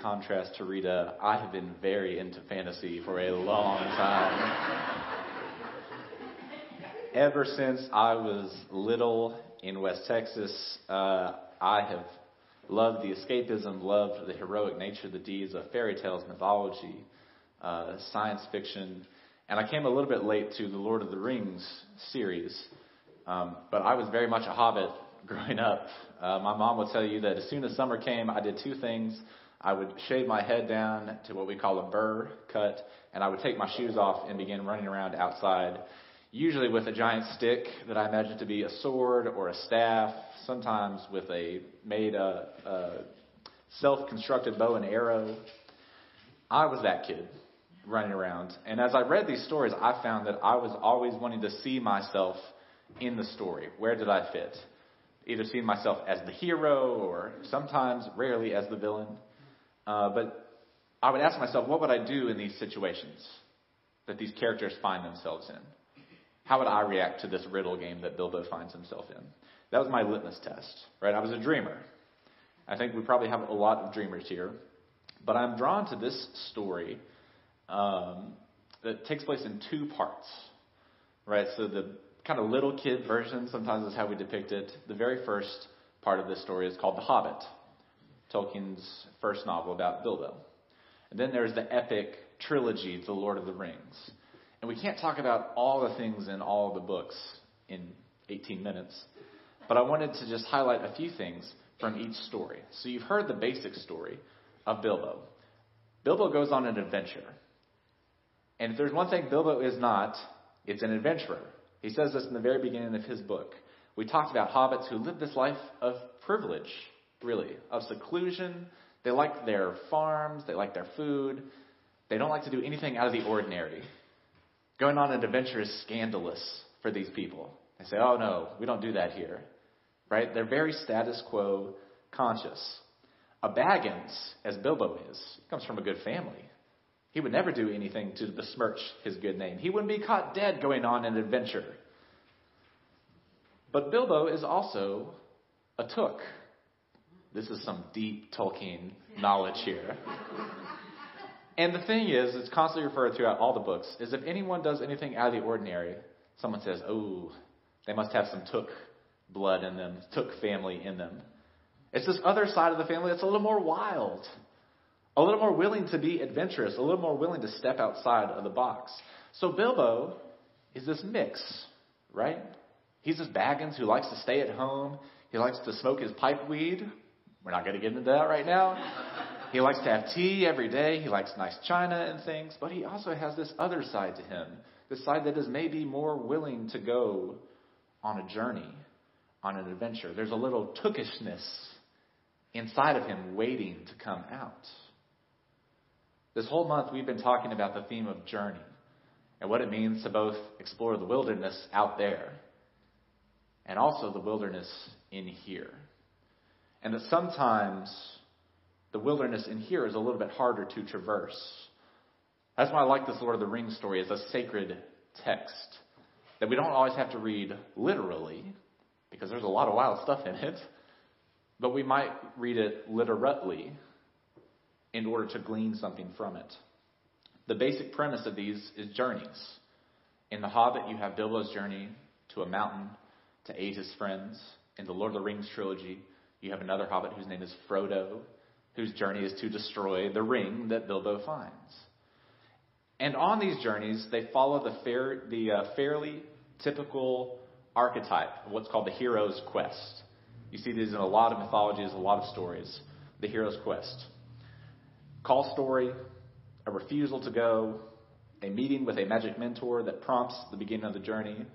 contrast to Rita, I have been very into fantasy for a long time. Ever since I was little in West Texas, uh, I have loved the escapism, loved the heroic nature, of the deeds of fairy tales, mythology, uh, science fiction, and I came a little bit late to the Lord of the Rings series. Um, but I was very much a hobbit growing up. Uh, my mom would tell you that as soon as summer came, I did two things. I would shave my head down to what we call a burr cut, and I would take my shoes off and begin running around outside, usually with a giant stick that I imagined to be a sword or a staff, sometimes with a made a, a self-constructed bow and arrow. I was that kid running around, and as I read these stories, I found that I was always wanting to see myself in the story. Where did I fit? Either seeing myself as the hero or sometimes, rarely, as the villain. Uh, but I would ask myself, what would I do in these situations that these characters find themselves in? How would I react to this riddle game that Bilbo finds himself in? That was my litmus test, right? I was a dreamer. I think we probably have a lot of dreamers here. But I'm drawn to this story um, that takes place in two parts, right? So the kind of little kid version, sometimes is how we depict it. The very first part of this story is called The Hobbit, Tolkien's first novel about Bilbo. And then there's the epic trilogy, The Lord of the Rings. And we can't talk about all the things in all the books in 18 minutes, but I wanted to just highlight a few things from each story. So you've heard the basic story of Bilbo. Bilbo goes on an adventure. And if there's one thing Bilbo is not, it's an adventurer. He says this in the very beginning of his book. We talked about hobbits who live this life of privilege, really, of seclusion. They like their farms, they like their food. They don't like to do anything out of the ordinary. Going on an adventure is scandalous for these people. They say, oh no, we don't do that here. Right? They're very status quo conscious. A Baggins, as Bilbo is, comes from a good family. He would never do anything to besmirch his good name. He wouldn't be caught dead going on an adventure. But Bilbo is also a Took. This is some deep Tolkien knowledge here. And the thing is, it's constantly referred throughout all the books, is if anyone does anything out of the ordinary, someone says, oh, they must have some Took blood in them, Took family in them. It's this other side of the family that's a little more wild a little more willing to be adventurous, a little more willing to step outside of the box. So Bilbo is this mix, right? He's this Baggins who likes to stay at home. He likes to smoke his pipe weed. We're not going to get into that right now. he likes to have tea every day. He likes nice china and things. But he also has this other side to him, this side that is maybe more willing to go on a journey, on an adventure. There's a little tookishness inside of him waiting to come out. This whole month, we've been talking about the theme of journey and what it means to both explore the wilderness out there and also the wilderness in here. And that sometimes the wilderness in here is a little bit harder to traverse. That's why I like this Lord of the Rings story as a sacred text. That we don't always have to read literally, because there's a lot of wild stuff in it, but we might read it literally in order to glean something from it. The basic premise of these is journeys. In The Hobbit, you have Bilbo's journey to a mountain to aid his friends. In the Lord of the Rings trilogy, you have another hobbit whose name is Frodo, whose journey is to destroy the ring that Bilbo finds. And on these journeys, they follow the, fair, the uh, fairly typical archetype what's called the hero's quest. You see these in a lot of mythologies, a lot of stories. The hero's quest call story, a refusal to go, a meeting with a magic mentor that prompts the beginning of the journey,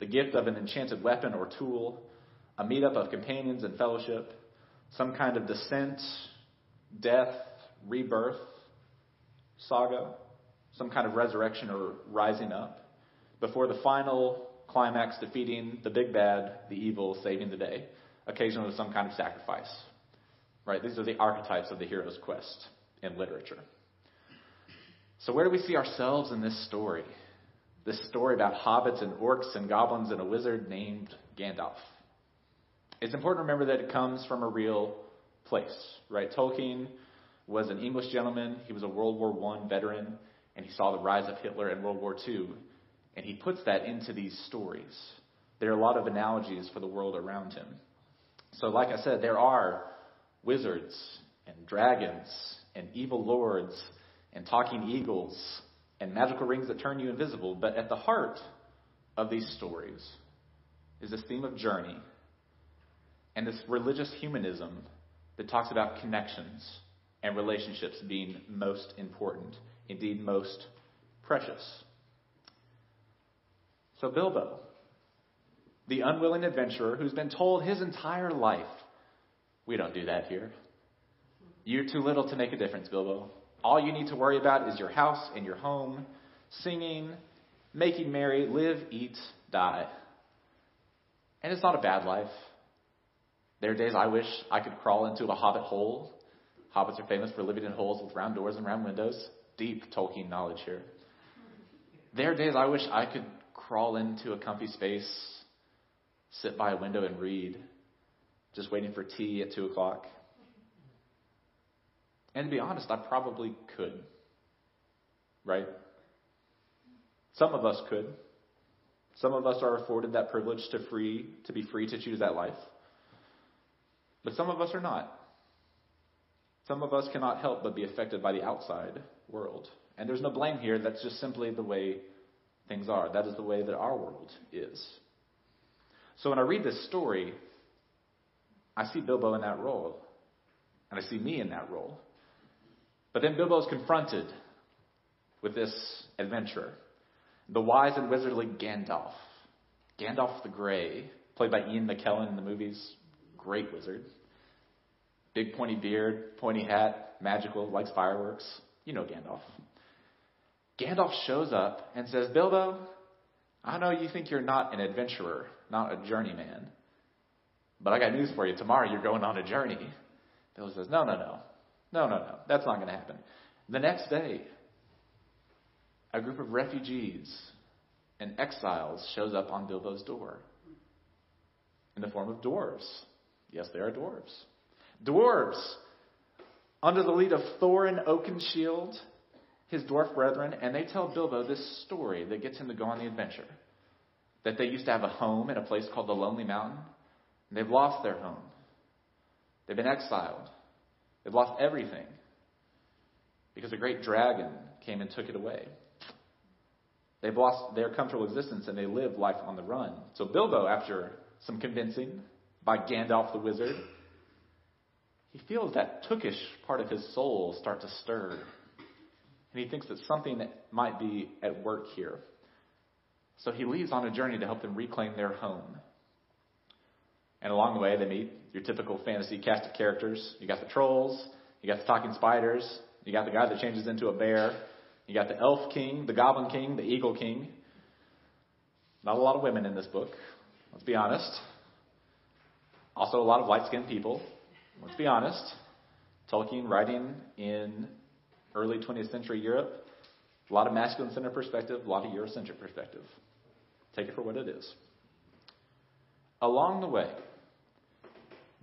the gift of an enchanted weapon or tool, a meetup of companions and fellowship, some kind of descent, death, rebirth saga, some kind of resurrection or rising up, before the final climax defeating the big bad, the evil, saving the day, occasionally with some kind of sacrifice. Right? These are the archetypes of the hero's quest in literature. So, where do we see ourselves in this story? This story about hobbits and orcs and goblins and a wizard named Gandalf. It's important to remember that it comes from a real place, right? Tolkien was an English gentleman. He was a World War I veteran, and he saw the rise of Hitler in World War II. And he puts that into these stories. There are a lot of analogies for the world around him. So, like I said, there are wizards and dragons and evil lords and talking eagles and magical rings that turn you invisible. But at the heart of these stories is this theme of journey and this religious humanism that talks about connections and relationships being most important, indeed, most precious. So, Bilbo, the unwilling adventurer who's been told his entire life, we don't do that here. You're too little to make a difference, Bilbo. All you need to worry about is your house and your home, singing, making merry, live, eat, die. And it's not a bad life. There are days I wish I could crawl into a hobbit hole. Hobbits are famous for living in holes with round doors and round windows. Deep Tolkien knowledge here. There are days I wish I could crawl into a comfy space, sit by a window and read, just waiting for tea at 2 o'clock. And to be honest, I probably could. Right? Some of us could. Some of us are afforded that privilege to free to be free to choose that life. But some of us are not. Some of us cannot help but be affected by the outside world. And there's no blame here. That's just simply the way things are. That is the way that our world is. So when I read this story, I see Bilbo in that role. And I see me in that role. But then Bilbo is confronted with this adventurer, the wise and wizardly Gandalf. Gandalf the Grey, played by Ian McKellen in the movies, great wizard. Big pointy beard, pointy hat, magical, likes fireworks. You know Gandalf. Gandalf shows up and says, Bilbo, I know you think you're not an adventurer, not a journeyman, but I got news for you. Tomorrow you're going on a journey. Bilbo says, No, no, no. No, no, no. That's not going to happen. The next day, a group of refugees and exiles shows up on Bilbo's door in the form of dwarves. Yes, they are dwarves. Dwarves, under the lead of Thorin Oakenshield, his dwarf brethren, and they tell Bilbo this story that gets him to go on the adventure. That they used to have a home in a place called the Lonely Mountain. And they've lost their home. They've been exiled. They've lost everything because a great dragon came and took it away. They've lost their comfortable existence and they live life on the run. So Bilbo, after some convincing by Gandalf the wizard, he feels that tookish part of his soul start to stir. And he thinks that something might be at work here. So he leaves on a journey to help them reclaim their home. And along the way, they meet your typical fantasy cast of characters. You got the trolls, you got the talking spiders, you got the guy that changes into a bear, you got the elf king, the goblin king, the eagle king. Not a lot of women in this book, let's be honest. Also, a lot of light skinned people, let's be honest. Tolkien writing in early 20th century Europe, a lot of masculine centered perspective, a lot of Eurocentric perspective. Take it for what it is. Along the way,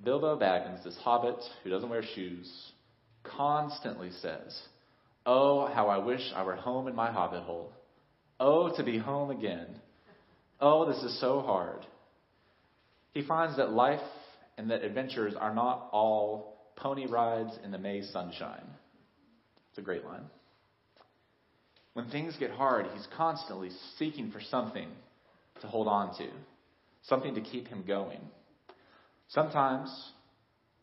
Bilbo Baggins, this hobbit who doesn't wear shoes, constantly says, Oh, how I wish I were home in my hobbit hole. Oh, to be home again. Oh, this is so hard. He finds that life and that adventures are not all pony rides in the May sunshine. It's a great line. When things get hard, he's constantly seeking for something to hold on to, something to keep him going. Sometimes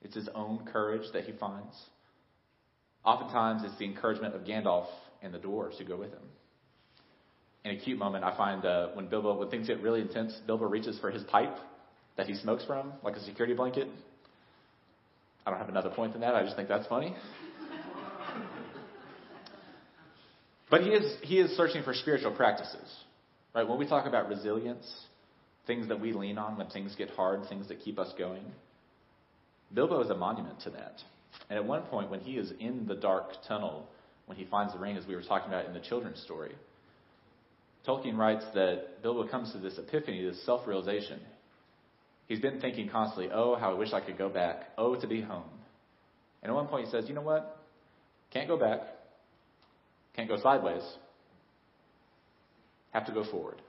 it's his own courage that he finds. Oftentimes it's the encouragement of Gandalf and the dwarves who go with him. In a cute moment, I find uh, when Bilbo, when things get really intense, Bilbo reaches for his pipe that he smokes from, like a security blanket. I don't have another point than that. I just think that's funny. but he is he is searching for spiritual practices, right? When we talk about resilience, things that we lean on when things get hard, things that keep us going. Bilbo is a monument to that. And at one point, when he is in the dark tunnel, when he finds the ring, as we were talking about in the children's story, Tolkien writes that Bilbo comes to this epiphany, this self realization. He's been thinking constantly, oh, how I wish I could go back. Oh, to be home. And at one point, he says, you know what? Can't go back. Can't go sideways. Have to go forward.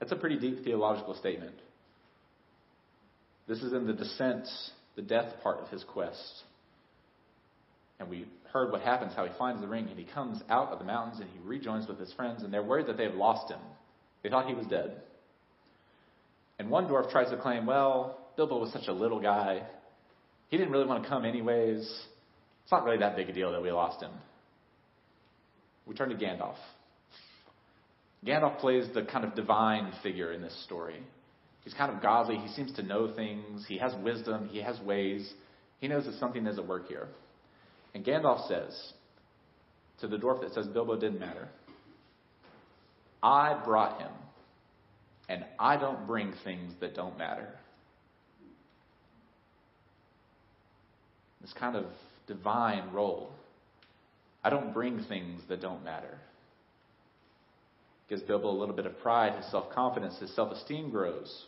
That's a pretty deep theological statement. This is in the descent, the death part of his quest. And we heard what happens, how he finds the ring, and he comes out of the mountains and he rejoins with his friends, and they're worried that they've lost him. They thought he was dead. And one dwarf tries to claim, well, Bilbo was such a little guy. He didn't really want to come anyways. It's not really that big a deal that we lost him. We turn to Gandalf. Gandalf plays the kind of divine figure in this story. He's kind of godly. He seems to know things. He has wisdom. He has ways. He knows that something is at work here. And Gandalf says to the dwarf that says Bilbo didn't matter, I brought him, and I don't bring things that don't matter. This kind of divine role. I don't bring things that don't matter. Gives Bilbo a little bit of pride, his self confidence, his self esteem grows.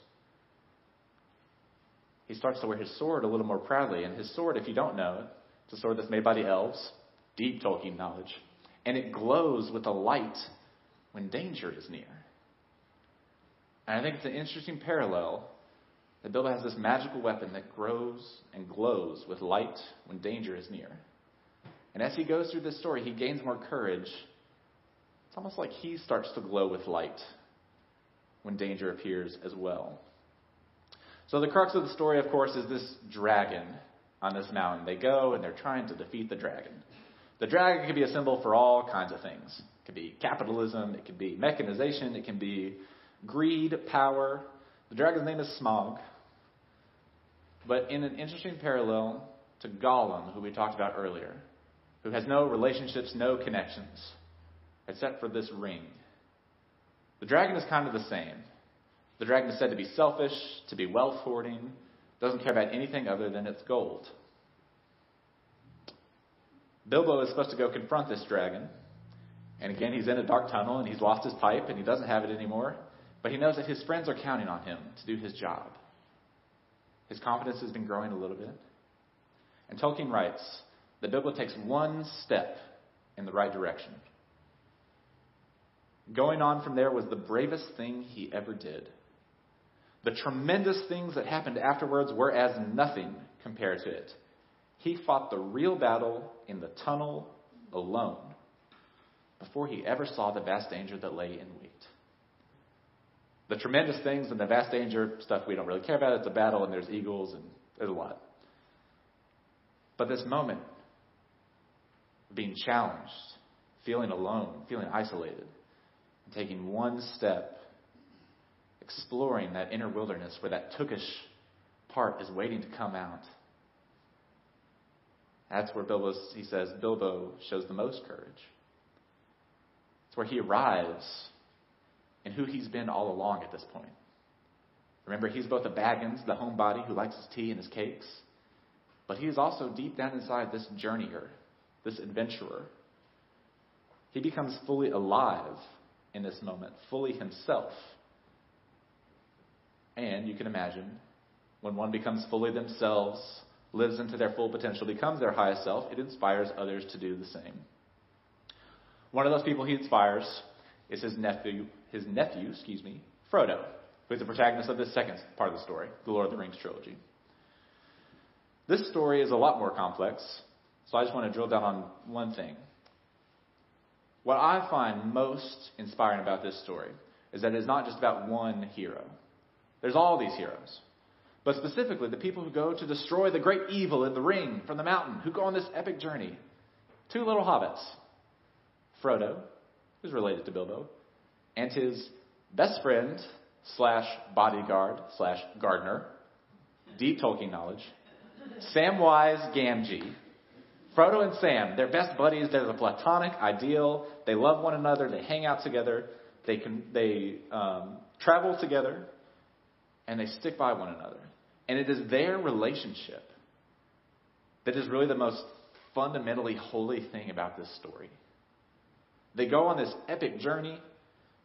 He starts to wear his sword a little more proudly. And his sword, if you don't know, it, it's a sword that's made by the elves, deep Tolkien knowledge. And it glows with a light when danger is near. And I think it's an interesting parallel that Bilbo has this magical weapon that grows and glows with light when danger is near. And as he goes through this story, he gains more courage. It's almost like he starts to glow with light when danger appears as well. So, the crux of the story, of course, is this dragon on this mountain. They go and they're trying to defeat the dragon. The dragon could be a symbol for all kinds of things. It could be capitalism, it could be mechanization, it can be greed, power, the dragon's name is Smaug. But in an interesting parallel to Gollum, who we talked about earlier, who has no relationships, no connections, except for this ring. The dragon is kind of the same. The dragon is said to be selfish, to be wealth hoarding, doesn't care about anything other than its gold. Bilbo is supposed to go confront this dragon. And again, he's in a dark tunnel and he's lost his pipe and he doesn't have it anymore. But he knows that his friends are counting on him to do his job. His confidence has been growing a little bit. And Tolkien writes the Bilbo takes one step in the right direction. Going on from there was the bravest thing he ever did. The tremendous things that happened afterwards were as nothing compared to it. He fought the real battle in the tunnel alone before he ever saw the vast danger that lay in wait the tremendous things and the vast danger stuff we don't really care about. It's a battle and there's eagles and there's a lot. But this moment, being challenged, feeling alone, feeling isolated, and taking one step, exploring that inner wilderness where that Tookish part is waiting to come out. That's where Bilbo, he says, Bilbo shows the most courage. It's where he arrives and who he's been all along at this point. Remember, he's both a Baggins, the homebody who likes his tea and his cakes, but he is also deep down inside this journeyer, this adventurer. He becomes fully alive in this moment, fully himself. And you can imagine, when one becomes fully themselves, lives into their full potential, becomes their highest self, it inspires others to do the same. One of those people he inspires is his nephew, his nephew, excuse me, Frodo, who is the protagonist of the second part of the story, the Lord of the Rings trilogy. This story is a lot more complex, so I just want to drill down on one thing. What I find most inspiring about this story is that it is not just about one hero. There's all these heroes. But specifically, the people who go to destroy the great evil in the ring from the mountain, who go on this epic journey. Two little hobbits Frodo, who's related to Bilbo, and his best friend slash bodyguard slash gardener, deep Tolkien knowledge, Samwise Gamgee. Frodo and Sam, they're best buddies. They're the platonic ideal. They love one another. They hang out together. They can they um, travel together, and they stick by one another. And it is their relationship that is really the most fundamentally holy thing about this story. They go on this epic journey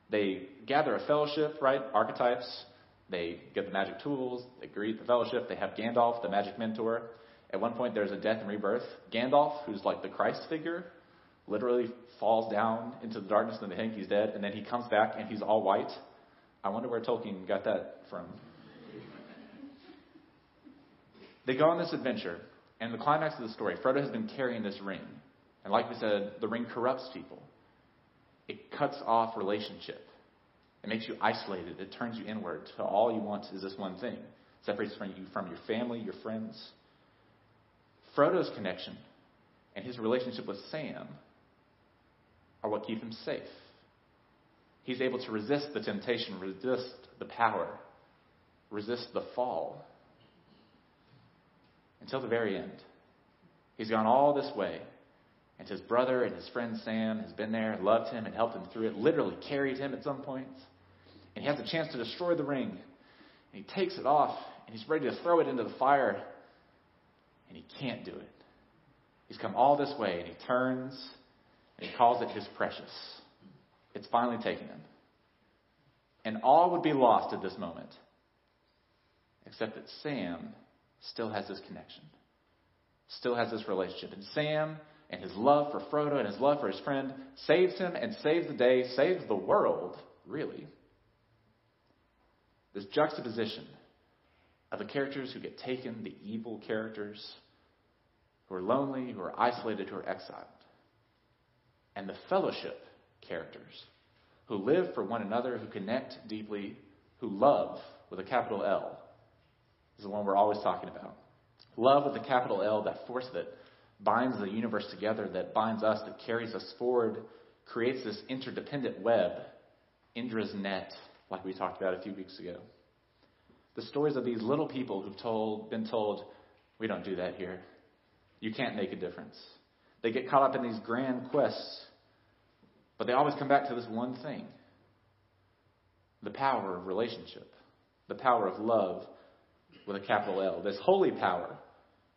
they gather a fellowship, right? Archetypes. They get the magic tools. They greet the fellowship. They have Gandalf, the magic mentor. At one point, there's a death and rebirth. Gandalf, who's like the Christ figure, literally falls down into the darkness and they think he's dead, and then he comes back and he's all white. I wonder where Tolkien got that from. they go on this adventure, and the climax of the story, Frodo has been carrying this ring. And like we said, the ring corrupts people. Cuts off relationship. It makes you isolated. It turns you inward. So all you want is this one thing. It separates from you from your family, your friends. Frodo's connection and his relationship with Sam are what keep him safe. He's able to resist the temptation, resist the power, resist the fall until the very end. He's gone all this way, and his brother and his friend Sam has been there, loved him, and helped him through it, literally carried him at some points. And he has a chance to destroy the ring. And he takes it off, and he's ready to throw it into the fire, and he can't do it. He's come all this way, and he turns, and he calls it his precious. It's finally taken him. And all would be lost at this moment, except that Sam still has this connection, still has this relationship. And Sam and his love for Frodo and his love for his friend saves him and saves the day, saves the world, really. This juxtaposition of the characters who get taken, the evil characters, who are lonely, who are isolated, who are exiled, and the fellowship characters who live for one another, who connect deeply, who love with a capital L is the one we're always talking about. Love with a capital L, that force that binds the universe together, that binds us, that carries us forward, creates this interdependent web, Indra's net, like we talked about a few weeks ago. The stories of these little people who've told, been told, we don't do that here. You can't make a difference. They get caught up in these grand quests but they always come back to this one thing the power of relationship, the power of love with a capital L. This holy power,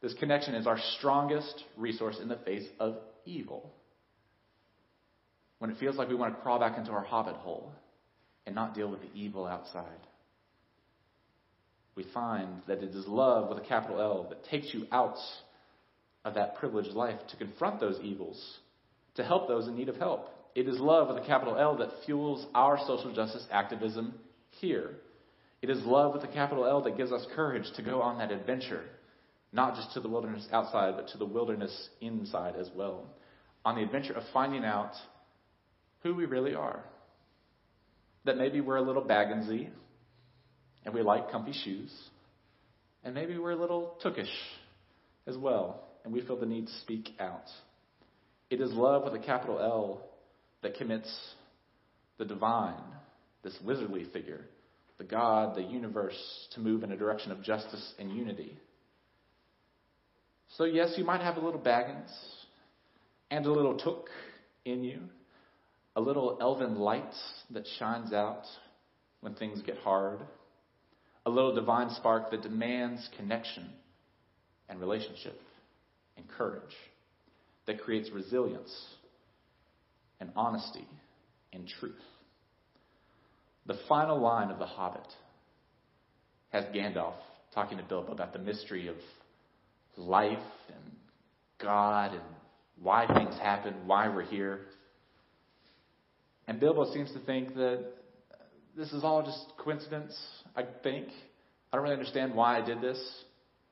this connection is our strongest resource in the face of evil. When it feels like we want to crawl back into our hobbit hole and not deal with the evil outside. We find that it is love with a capital L that takes you out of that privileged life to confront those evils, to help those in need of help. It is love with a capital L that fuels our social justice activism here. It is love with a capital L that gives us courage to go on that adventure, not just to the wilderness outside, but to the wilderness inside as well. On the adventure of finding out who we really are. That maybe we're a little bagginsy and we like comfy shoes. And maybe we're a little tookish as well and we feel the need to speak out. It is love with a capital L that commits the divine, this wizardly figure, the God, the universe, to move in a direction of justice and unity. So, yes, you might have a little Baggins and a little Took in you, a little elven light that shines out when things get hard, a little divine spark that demands connection and relationship and courage, that creates resilience and honesty and truth. The final line of The Hobbit has Gandalf talking to Bilbo about the mystery of life and God and why things happen, why we're here. And Bilbo seems to think that this is all just coincidence, I think. I don't really understand why I did this.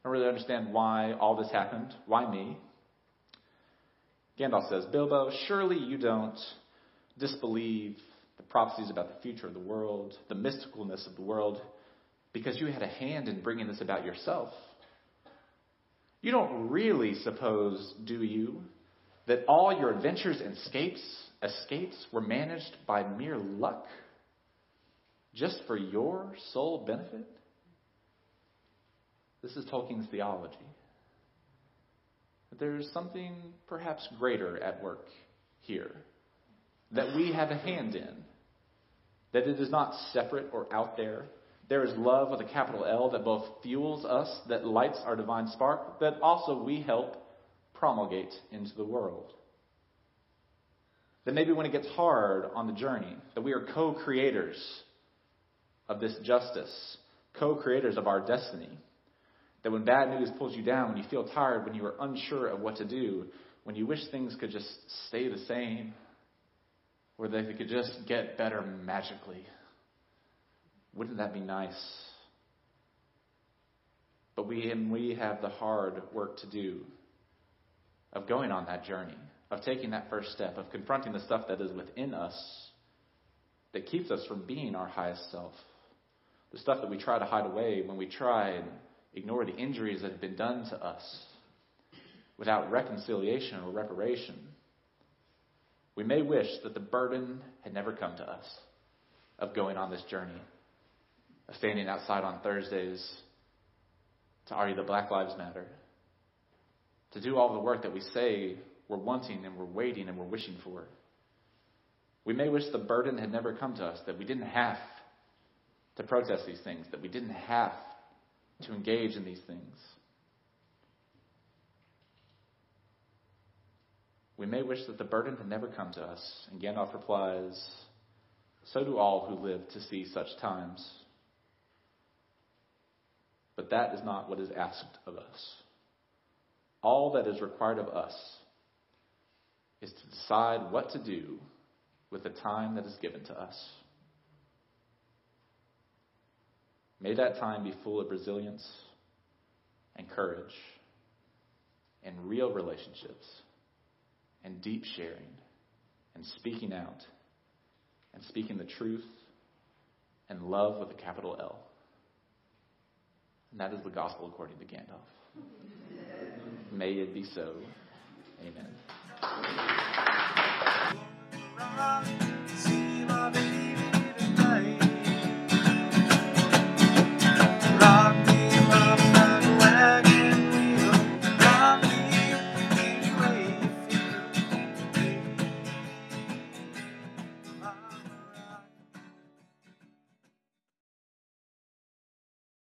I don't really understand why all this happened. Why me? Gandalf says, Bilbo, surely you don't disbelieve the prophecies about the future of the world, the mysticalness of the world, because you had a hand in bringing this about yourself. You don't really suppose, do you, that all your adventures and escapes, escapes were managed by mere luck, just for your sole benefit? This is Tolkien's theology there's something perhaps greater at work here that we have a hand in. That it is not separate or out there. There is love with a capital L that both fuels us, that lights our divine spark, that also we help promulgate into the world. That maybe when it gets hard on the journey, that we are co creators of this justice, co creators of our destiny That when bad news pulls you down, when you feel tired, when you are unsure of what to do, when you wish things could just stay the same, or that they could just get better magically, wouldn't that be nice? But we, and we have the hard work to do of going on that journey, of taking that first step, of confronting the stuff that is within us that keeps us from being our highest self. The stuff that we try to hide away when we try and ignore the injuries that have been done to us without reconciliation or reparation. We may wish that the burden had never come to us of going on this journey, standing outside on Thursdays to argue the Black Lives Matter, to do all the work that we say we're wanting and we're waiting and we're wishing for. We may wish the burden had never come to us, that we didn't have to protest these things, that we didn't have to engage in these things. We may wish that the burden had never come to us. And Gandalf replies, So do all who live to see such times. But that is not what is asked of us. All that is required of us is to decide what to do with the time that is given to us. May that time be full of resilience and courage and real relationships and deep sharing and speaking out and speaking the truth and love with a capital L. And that is the gospel according to Gandalf. May it be so. Amen.